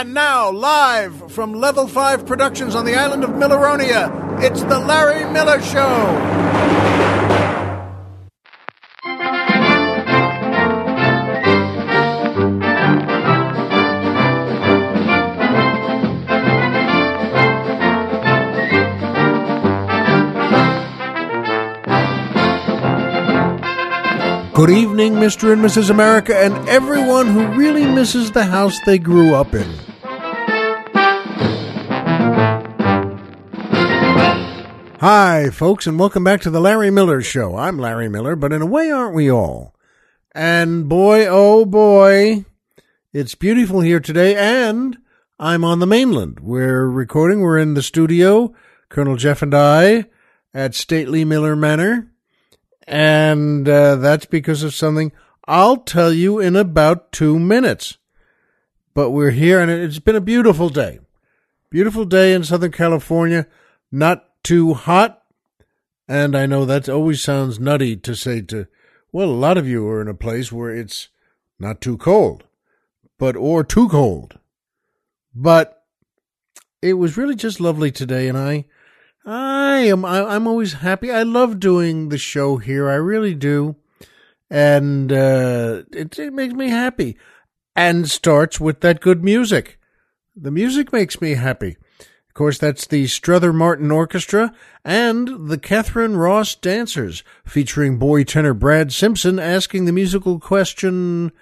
And now, live from Level 5 Productions on the island of Milleronia, it's The Larry Miller Show. Good evening, Mr. and Mrs. America, and everyone who really misses the house they grew up in. Hi, folks, and welcome back to the Larry Miller Show. I'm Larry Miller, but in a way, aren't we all? And boy, oh boy, it's beautiful here today, and I'm on the mainland. We're recording, we're in the studio, Colonel Jeff and I, at Stately Miller Manor, and uh, that's because of something I'll tell you in about two minutes. But we're here, and it's been a beautiful day. Beautiful day in Southern California, not too hot. And I know that always sounds nutty to say to, well, a lot of you are in a place where it's not too cold, but or too cold. But it was really just lovely today, and I, I am, I, I'm always happy. I love doing the show here. I really do. And, uh, it, it makes me happy and starts with that good music. The music makes me happy. Of course, that's the Strother Martin Orchestra and the Katharine Ross Dancers, featuring boy tenor Brad Simpson asking the musical question,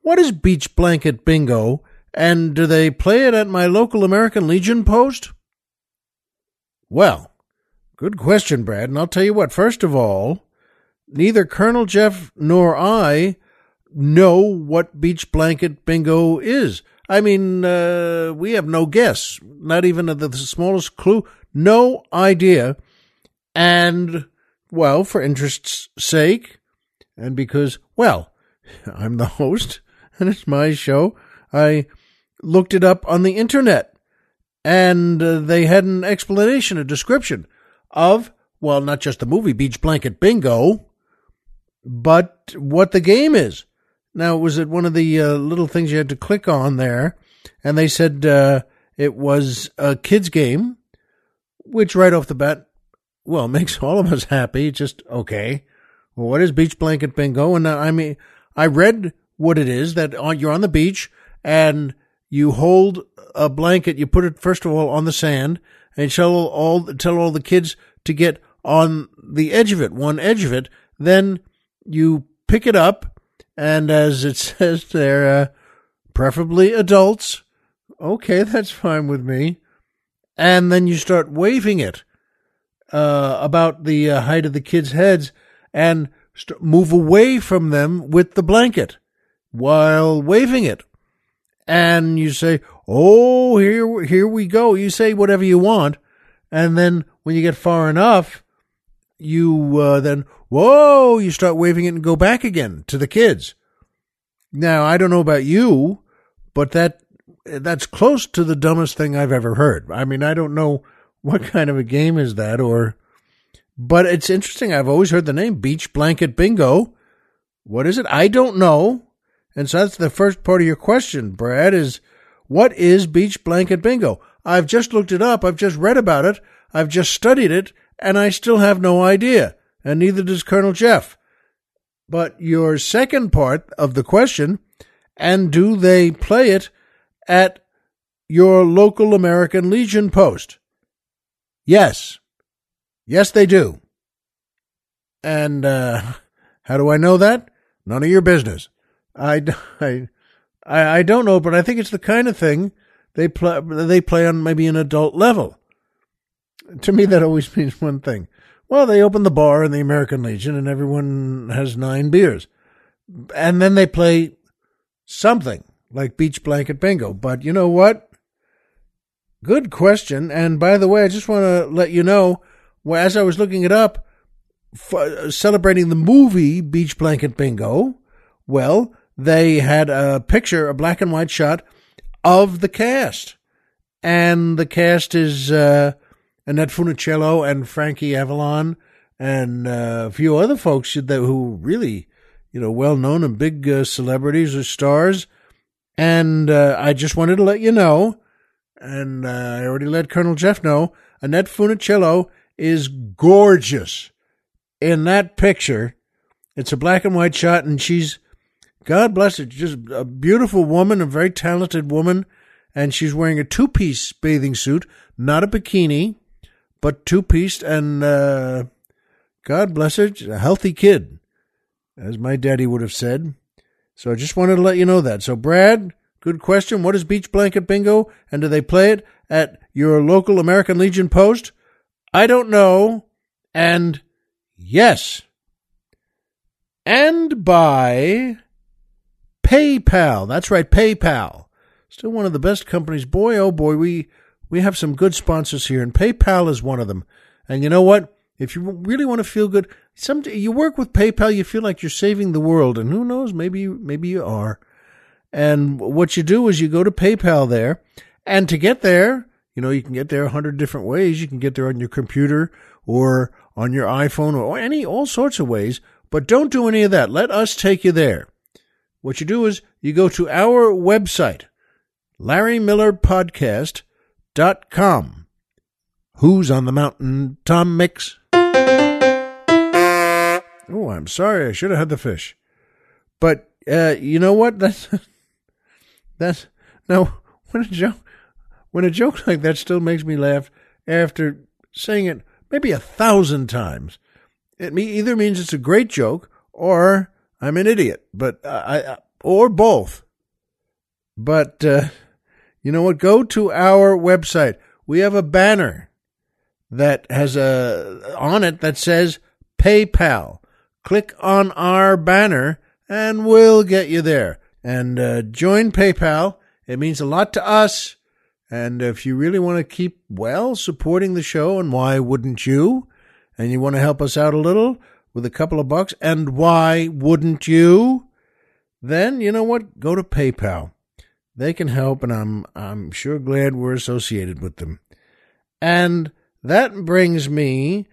What is Beach Blanket Bingo? And do they play it at my local American Legion post? Well, good question, Brad. And I'll tell you what, first of all, neither Colonel Jeff nor I know what Beach Blanket Bingo is. I mean, uh, we have no guess, not even the, the smallest clue, no idea. And, well, for interest's sake, and because, well, I'm the host and it's my show, I looked it up on the internet and uh, they had an explanation, a description of, well, not just the movie Beach Blanket Bingo, but what the game is. Now, was it one of the uh, little things you had to click on there? And they said uh, it was a kid's game, which right off the bat, well, makes all of us happy. Just okay. Well, what is beach blanket bingo? And uh, I mean, I read what it is that on, you're on the beach and you hold a blanket. You put it first of all on the sand and tell all tell all the kids to get on the edge of it, one edge of it. Then you pick it up and as it says there, uh, preferably adults. Okay, that's fine with me. And then you start waving it uh, about the uh, height of the kids' heads and st- move away from them with the blanket while waving it. And you say, "Oh, here, here we go." You say whatever you want, and then when you get far enough, you uh, then whoa, you start waving it and go back again to the kids. Now, I don't know about you, but that that's close to the dumbest thing I've ever heard. I mean, I don't know what kind of a game is that or but it's interesting. I've always heard the name Beach Blanket Bingo. What is it? I don't know. And so that's the first part of your question, Brad, is what is Beach Blanket Bingo? I've just looked it up. I've just read about it. I've just studied it and I still have no idea. And neither does Colonel Jeff. But your second part of the question, and do they play it at your local American Legion post? Yes. Yes, they do. And uh, how do I know that? None of your business. I, I, I don't know, but I think it's the kind of thing they play. They play on maybe an adult level. To me, that always means one thing. Well, they open the bar in the American Legion and everyone has nine beers. And then they play something like Beach Blanket Bingo. But you know what? Good question. And by the way, I just want to let you know, as I was looking it up, celebrating the movie Beach Blanket Bingo, well, they had a picture, a black and white shot of the cast. And the cast is uh, Annette Funicello and Frankie Avalon and uh, a few other folks who really, you know, well known and big uh, celebrities or stars. And uh, I just wanted to let you know, and uh, I already let Colonel Jeff know, Annette Funicello is gorgeous in that picture. It's a black and white shot, and she's, God bless her, just a beautiful woman, a very talented woman, and she's wearing a two piece bathing suit, not a bikini, but two pieced, and uh, God bless her, a healthy kid, as my daddy would have said. So I just wanted to let you know that. So, Brad, good question. What is Beach Blanket Bingo? And do they play it at your local American Legion post? I don't know. And yes. And by PayPal. That's right, PayPal. Still one of the best companies. Boy, oh boy, we, we have some good sponsors here, and PayPal is one of them. And you know what? If you really want to feel good, some you work with PayPal, you feel like you're saving the world, and who knows, maybe maybe you are. And what you do is you go to PayPal there, and to get there, you know, you can get there a hundred different ways. You can get there on your computer or on your iPhone or any all sorts of ways. But don't do any of that. Let us take you there. What you do is you go to our website, LarryMillerPodcast.com. Who's on the mountain? Tom Mix. Oh, I'm sorry. I should have had the fish. But uh, you know what? That's that's now when a joke when a joke like that still makes me laugh after saying it maybe a thousand times. It me either means it's a great joke or I'm an idiot. But uh, I, I or both. But uh, you know what? Go to our website. We have a banner that has a on it that says PayPal click on our banner and we'll get you there. And uh, join PayPal. It means a lot to us. And if you really want to keep, well, supporting the show, and why wouldn't you? And you want to help us out a little with a couple of bucks, and why wouldn't you? Then, you know what? Go to PayPal. They can help, and I'm, I'm sure glad we're associated with them. And that brings me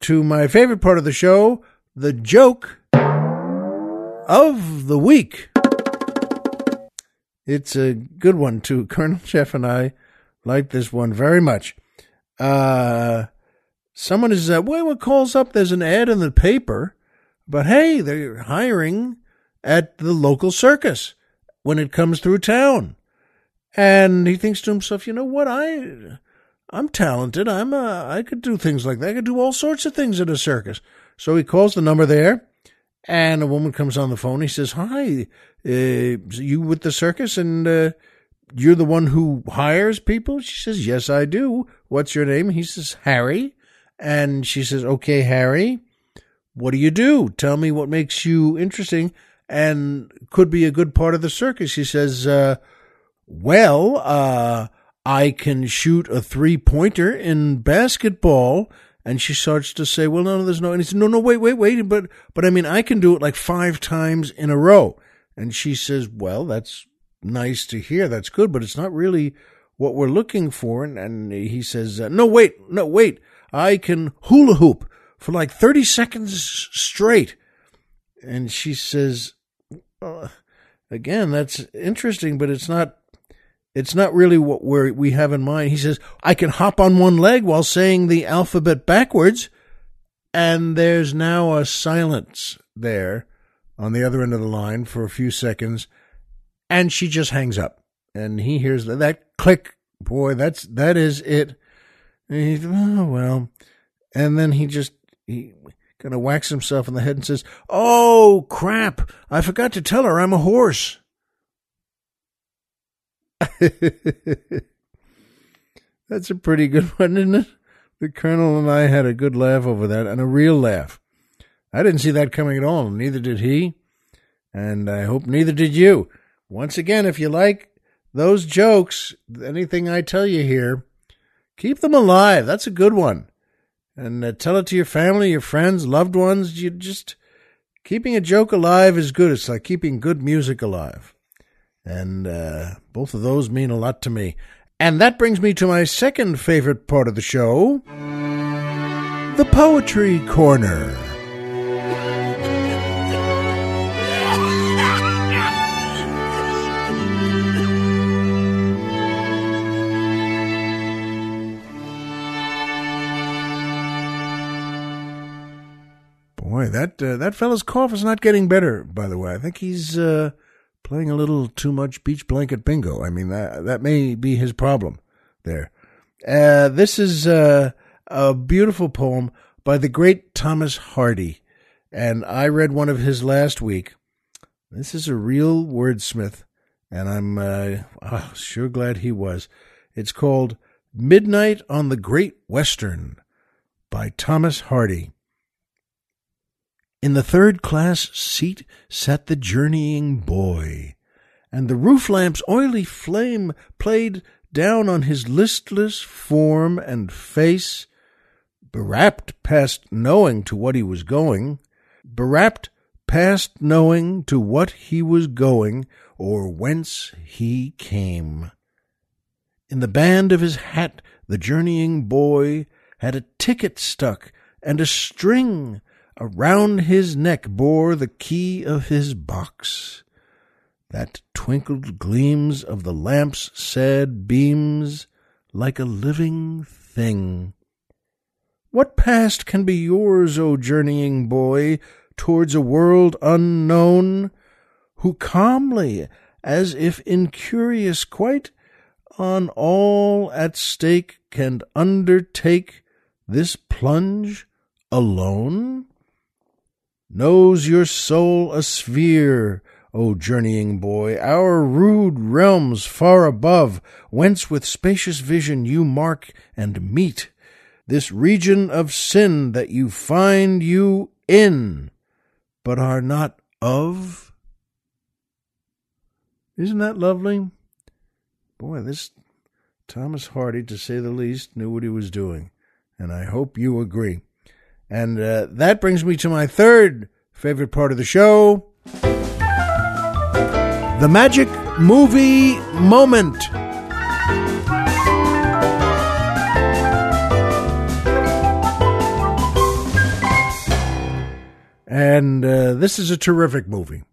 to my favorite part of the show, the joke of the week. It's a good one too. Colonel Jeff and I like this one very much. Uh, someone is uh, well, what calls up? There's an ad in the paper, but hey, they're hiring at the local circus when it comes through town, and he thinks to himself, you know what, I, I'm talented. I'm uh, I could do things like that. I could do all sorts of things at a circus. So he calls the number there, and a woman comes on the phone. He says, "Hi, uh, you with the circus, and uh, you're the one who hires people?" She says, "Yes, I do. What's your name?" He says, "Harry," and she says, "Okay, Harry, what do you do? Tell me what makes you interesting." And could be a good part of the circus. He says, uh, well, uh, I can shoot a three pointer in basketball and she starts to say, well, no, no, there's no, and he said, no, no, wait, wait, wait. But, but I mean, I can do it like five times in a row. And she says, well, that's nice to hear. That's good, but it's not really what we're looking for. And, and he says, uh, no, wait, no, wait. I can hula hoop for like 30 seconds straight. And she says, uh, again, that's interesting, but it's not it's not really what we we have in mind. He says, I can hop on one leg while saying the alphabet backwards. And there's now a silence there on the other end of the line for a few seconds. And she just hangs up. And he hears that, that click. Boy, that's, that is it. And he, oh, well. And then he just, he kind of whacks himself in the head and says, Oh, crap. I forgot to tell her I'm a horse. That's a pretty good one, isn't it? The Colonel and I had a good laugh over that, and a real laugh. I didn't see that coming at all, neither did he, and I hope neither did you. Once again, if you like those jokes, anything I tell you here, keep them alive. That's a good one. And uh, tell it to your family, your friends, loved ones. You just keeping a joke alive is good. It's like keeping good music alive. And uh, both of those mean a lot to me. And that brings me to my second favorite part of the show the Poetry Corner. Boy, that uh, that fella's cough is not getting better. By the way, I think he's uh, playing a little too much beach blanket bingo. I mean that that may be his problem there. Uh, this is uh, a beautiful poem by the great Thomas Hardy, and I read one of his last week. This is a real wordsmith, and I'm uh, oh, sure glad he was. It's called Midnight on the Great Western by Thomas Hardy. In the third class seat sat the journeying boy, and the roof lamp's oily flame played down on his listless form and face, bewrapt past knowing to what he was going, bewrapt past knowing to what he was going, or whence he came. In the band of his hat the journeying boy had a ticket stuck, and a string Around his neck bore the key of his box, that twinkled gleams of the lamp's sad beams like a living thing. What past can be yours, O journeying boy, towards a world unknown, who calmly, as if incurious quite, on all at stake can undertake this plunge alone? Knows your soul a sphere, O journeying boy, our rude realms far above, whence with spacious vision you mark and meet this region of sin that you find you in, but are not of? Isn't that lovely? Boy, this Thomas Hardy, to say the least, knew what he was doing, and I hope you agree. And uh, that brings me to my third favorite part of the show the magic movie moment. And uh, this is a terrific movie.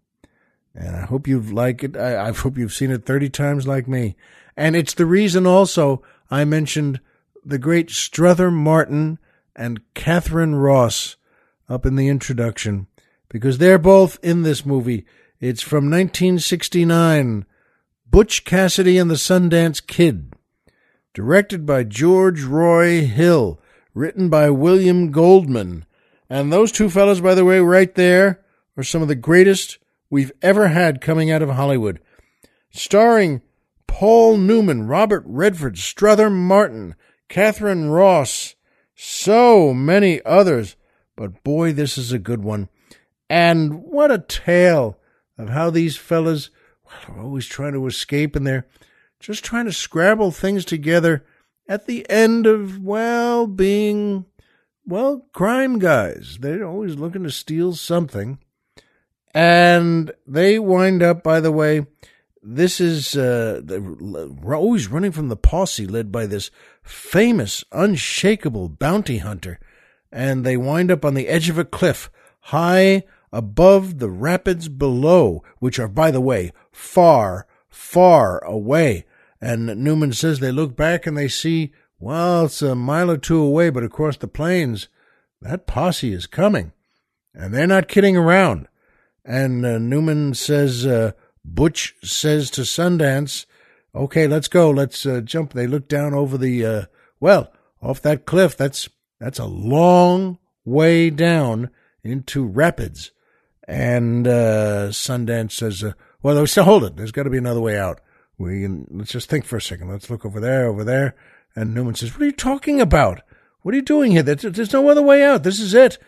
And I hope you've liked it. I, I hope you've seen it 30 times like me. And it's the reason also I mentioned the great Strother Martin and Katharine Ross up in the introduction because they're both in this movie. It's from 1969 Butch Cassidy and the Sundance Kid, directed by George Roy Hill, written by William Goldman. And those two fellows, by the way, right there are some of the greatest we've ever had coming out of Hollywood. Starring Paul Newman, Robert Redford, Strother Martin, Katharine Ross, so many others. But boy, this is a good one. And what a tale of how these fellas well, are always trying to escape and they're just trying to scrabble things together at the end of, well, being, well, crime guys. They're always looking to steal something. And they wind up, by the way, this is uh, they're always running from the posse led by this famous, unshakable bounty hunter, and they wind up on the edge of a cliff, high above the rapids below, which are, by the way, far, far away. And Newman says they look back and they see, well, it's a mile or two away, but across the plains, that posse is coming. And they're not kidding around. And uh, Newman says, uh, Butch says to Sundance, okay, let's go. Let's uh, jump. They look down over the, uh, well, off that cliff. That's, that's a long way down into rapids. And, uh, Sundance says, uh, well, still hold it. There's got to be another way out. We can, let's just think for a second. Let's look over there, over there. And Newman says, what are you talking about? What are you doing here? There's, there's no other way out. This is it.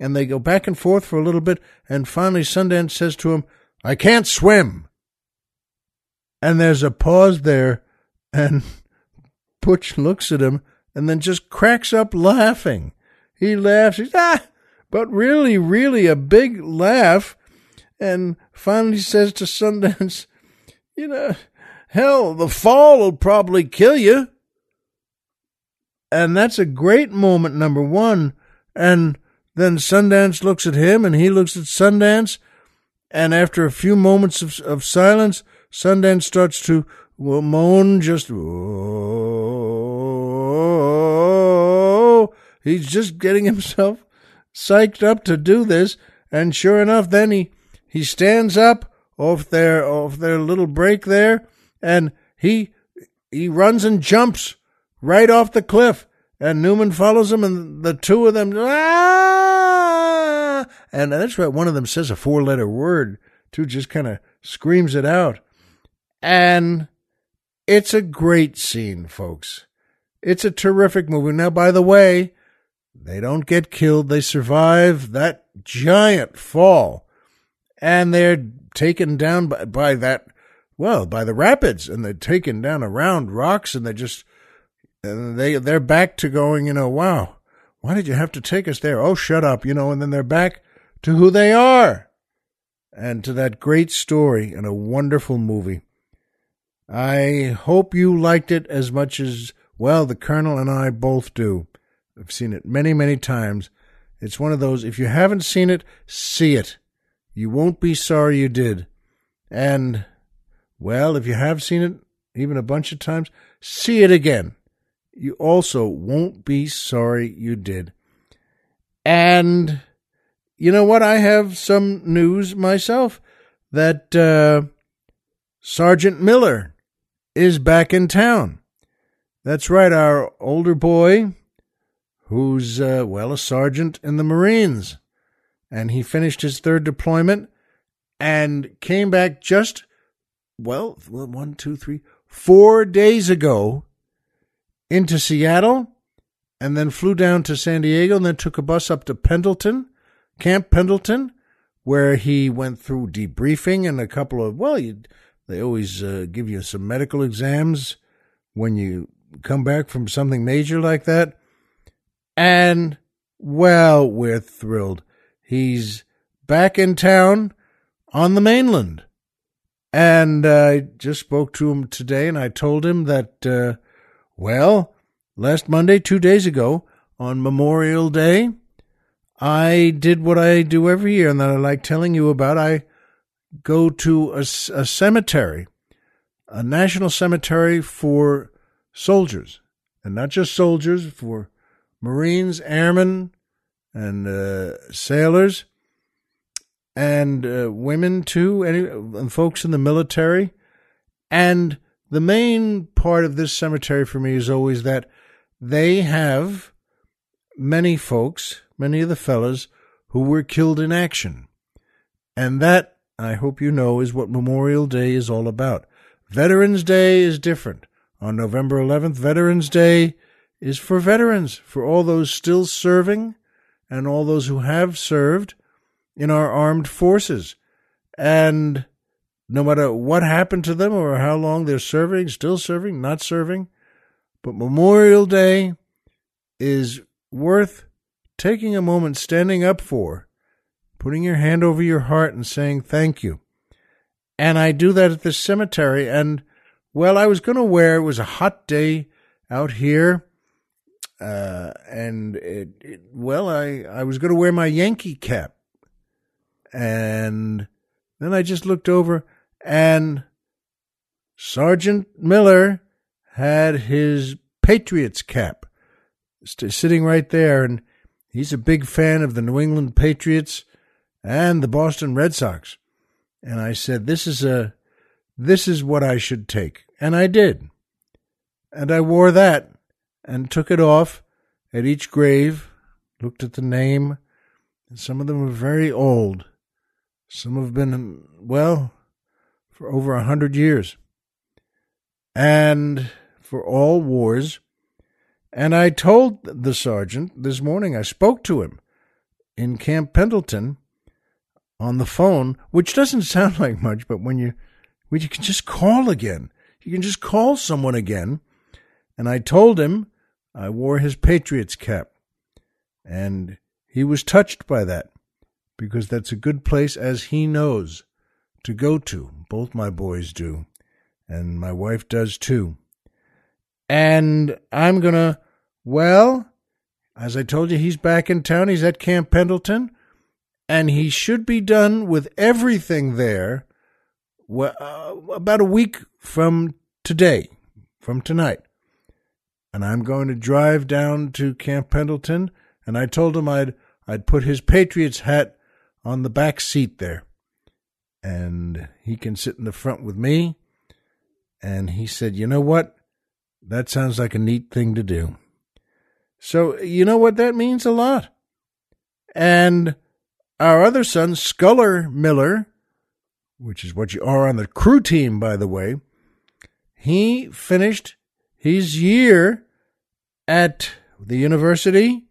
And they go back and forth for a little bit. And finally, Sundance says to him, I can't swim. And there's a pause there, and Butch looks at him and then just cracks up laughing. He laughs, he's, ah, but really, really a big laugh, and finally says to Sundance, you know, hell, the fall will probably kill you. And that's a great moment, number one. And then Sundance looks at him and he looks at Sundance and after a few moments of, of silence, Sundance starts to moan just, oh, he's just getting himself psyched up to do this. And sure enough, then he, he stands up off their, off their little break there and he, he runs and jumps right off the cliff. And Newman follows him and the two of them, ah! And that's right. One of them says a four letter word too, just kind of screams it out. And it's a great scene, folks. It's a terrific movie. Now, by the way, they don't get killed. They survive that giant fall. And they're taken down by, by that, well, by the rapids. And they're taken down around rocks and they just, and they, they're back to going, you know, wow, why did you have to take us there? Oh, shut up, you know, and then they're back to who they are and to that great story and a wonderful movie. I hope you liked it as much as well, the Colonel and I both do. I've seen it many, many times. It's one of those, if you haven't seen it, see it. You won't be sorry you did. And, well, if you have seen it even a bunch of times, see it again. You also won't be sorry you did. And, you know what? I have some news myself that uh, Sergeant Miller is back in town. That's right, our older boy, who's, uh, well, a sergeant in the Marines. And he finished his third deployment and came back just, well, one, two, three, four days ago into Seattle and then flew down to San Diego and then took a bus up to Pendleton, Camp Pendleton, where he went through debriefing and a couple of, well, you, they always uh, give you some medical exams when you come back from something major like that. And, well, we're thrilled. He's back in town on the mainland. And I just spoke to him today and I told him that, uh, well, last Monday, two days ago, on Memorial Day, I did what I do every year and that I like telling you about. I go to a, a cemetery, a national cemetery for soldiers, and not just soldiers, for Marines, airmen, and uh, sailors, and uh, women too, and, and folks in the military. And the main part of this cemetery for me is always that they have many folks, many of the fellows who were killed in action. And that, I hope you know, is what Memorial Day is all about. Veterans Day is different on November 11th. Veterans Day is for veterans, for all those still serving and all those who have served in our armed forces. And no matter what happened to them or how long they're serving, still serving, not serving, but Memorial Day is worth taking a moment standing up for, putting your hand over your heart and saying thank you. And I do that at the cemetery and well, I was going to wear, it was a hot day out here. Uh, and it, it, well, I, I was going to wear my Yankee cap. And then I just looked over and Sergeant Miller had his Patriots cap sitting right there. And he's a big fan of the New England Patriots and the Boston Red Sox. And I said, this is a, this is what I should take. And I did. And I wore that and took it off at each grave, looked at the name, and some of them are very old. Some have been, well, for over a hundred years. And for all wars. And I told the sergeant this morning, I spoke to him in Camp Pendleton on the phone, which doesn't sound like much, but when you when you can just call again. You can just call someone again. And I told him I wore his Patriots cap. And he was touched by that because that's a good place, as he knows, to go to. Both my boys do. And my wife does too. And I'm going to, well, as I told you, he's back in town. He's at Camp Pendleton. And he should be done with everything there well, uh, about a week from today, from tonight. And I'm going to drive down to Camp Pendleton. And I told him I'd I'd put his Patriots hat on the back seat there. And he can sit in the front with me. And he said, You know what? That sounds like a neat thing to do. So, you know what that means? A lot. And our other son, Sculler Miller, which is what you are on the crew team, by the way, he finished his year at the university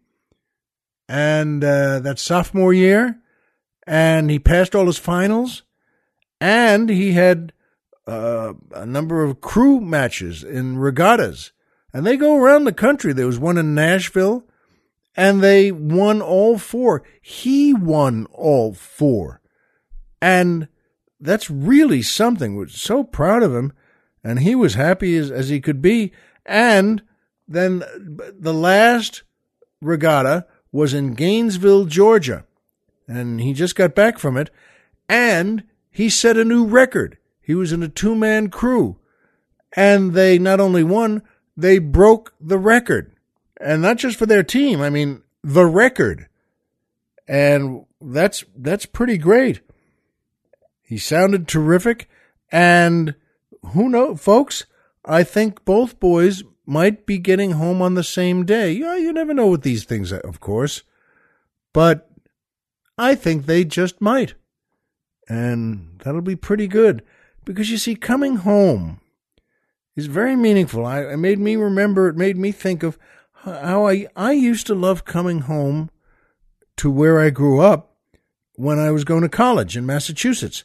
and uh, that sophomore year, and he passed all his finals, and he had uh, a number of crew matches in regattas, and they go around the country. There was one in Nashville, and they won all four. He won all four, and that's really something. We're so proud of him, and he was happy as, as he could be. And then the last regatta was in Gainesville, Georgia, and he just got back from it, and he set a new record. He was in a two man crew, and they not only won, they broke the record. And not just for their team, I mean, the record. And that's that's pretty great. He sounded terrific and who knows, folks, I think both boys might be getting home on the same day. Yeah, you never know with these things, of course. But I think they just might. And that'll be pretty good. Because you see, coming home is very meaningful. I, it made me remember, it made me think of how I, I used to love coming home to where I grew up when I was going to college in Massachusetts.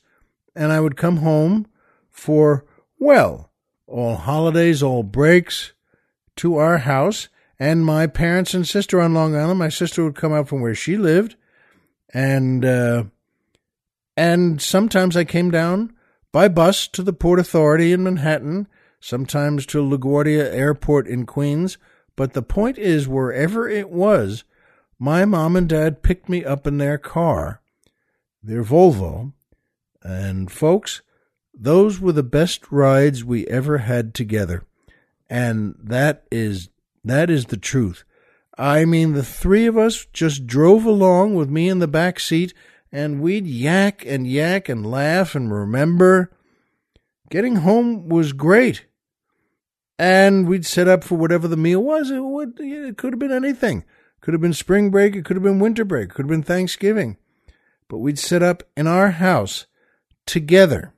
And I would come home for, well, all holidays, all breaks, to our house, and my parents and sister on Long Island. My sister would come out from where she lived, and uh, and sometimes I came down by bus to the Port Authority in Manhattan, sometimes to LaGuardia Airport in Queens. But the point is, wherever it was, my mom and dad picked me up in their car, their Volvo, and folks, those were the best rides we ever had together. And that is that is the truth. I mean, the three of us just drove along with me in the back seat, and we'd yak and yak and laugh and remember. Getting home was great. And we'd set up for whatever the meal was. It, would, it could have been anything. Could have been spring break. It could have been winter break. Could have been Thanksgiving. But we'd set up in our house together.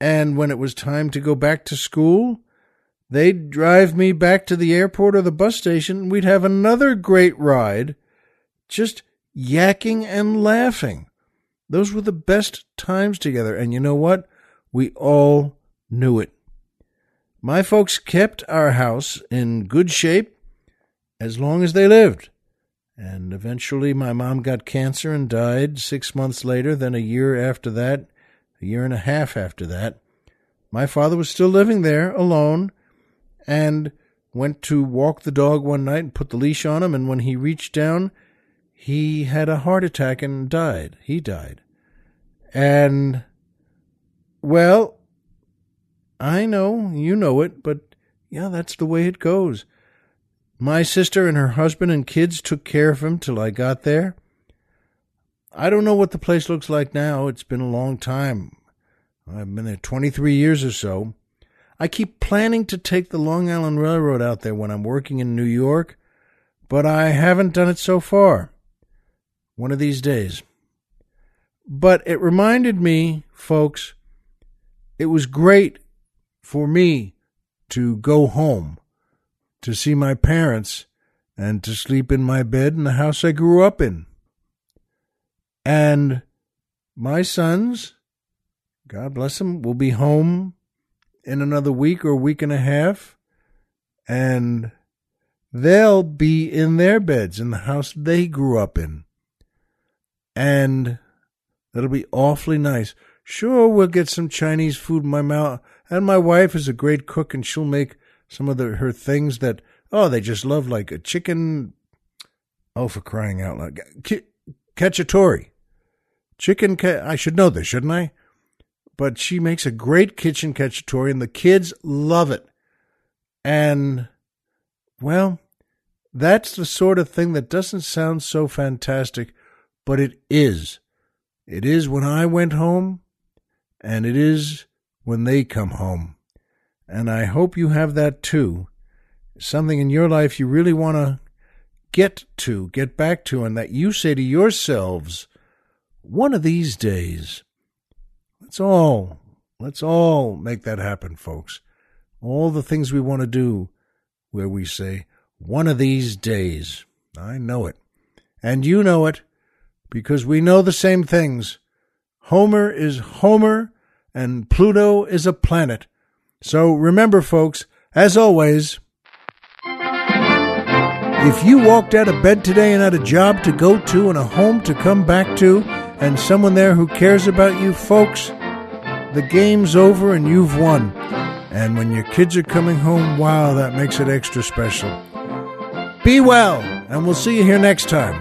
And when it was time to go back to school, They'd drive me back to the airport or the bus station. And We'd have another great ride, just yakking and laughing. Those were the best times together. And you know what? We all knew it. My folks kept our house in good shape as long as they lived. And eventually, my mom got cancer and died six months later. Then, a year after that, a year and a half after that, my father was still living there alone and went to walk the dog one night and put the leash on him. And when he reached down, he had a heart attack and died. He died. And, well, I know, you know it, but yeah, that's the way it goes. My sister and her husband and kids took care of him till I got there. I don't know what the place looks like now. It's been a long time. I've been there 23 years or so. I keep planning to take the Long Island Railroad out there when I'm working in New York, but I haven't done it so far. One of these days. But it reminded me, folks, it was great for me to go home, to see my parents, and to sleep in my bed in the house I grew up in. And my sons, God bless them, will be home in another week or week and a half, and they'll be in their beds in the house they grew up in. And that'll be awfully nice. Sure, we'll get some Chinese food in my mouth. And my wife is a great cook, and she'll make some of the, her things that, oh, they just love, like a chicken. Oh, for crying out loud. Cacciatore. Chicken, ca- I should know this, shouldn't I? but she makes a great kitchen cacciatore and the kids love it. And, well, That's the sort of thing that doesn't sound so fantastic, but it is. It is when I went home, and it is when they come home. And I hope you have that too. Something in your life you really want to get to, get back to, and that you say to yourselves, one of these days. Let's all, let's all make that happen, folks. All the things we want to do where we say, one of these days. I know it. And you know it because we know the same things. Homer is Homer and Pluto is a planet. So remember, folks, as always, if you walked out of bed today and had a job to go to and a home to come back to and someone there who cares about you, folks, the game's over and you've won. And when your kids are coming home, wow, that makes it extra special. Be well, and we'll see you here next time.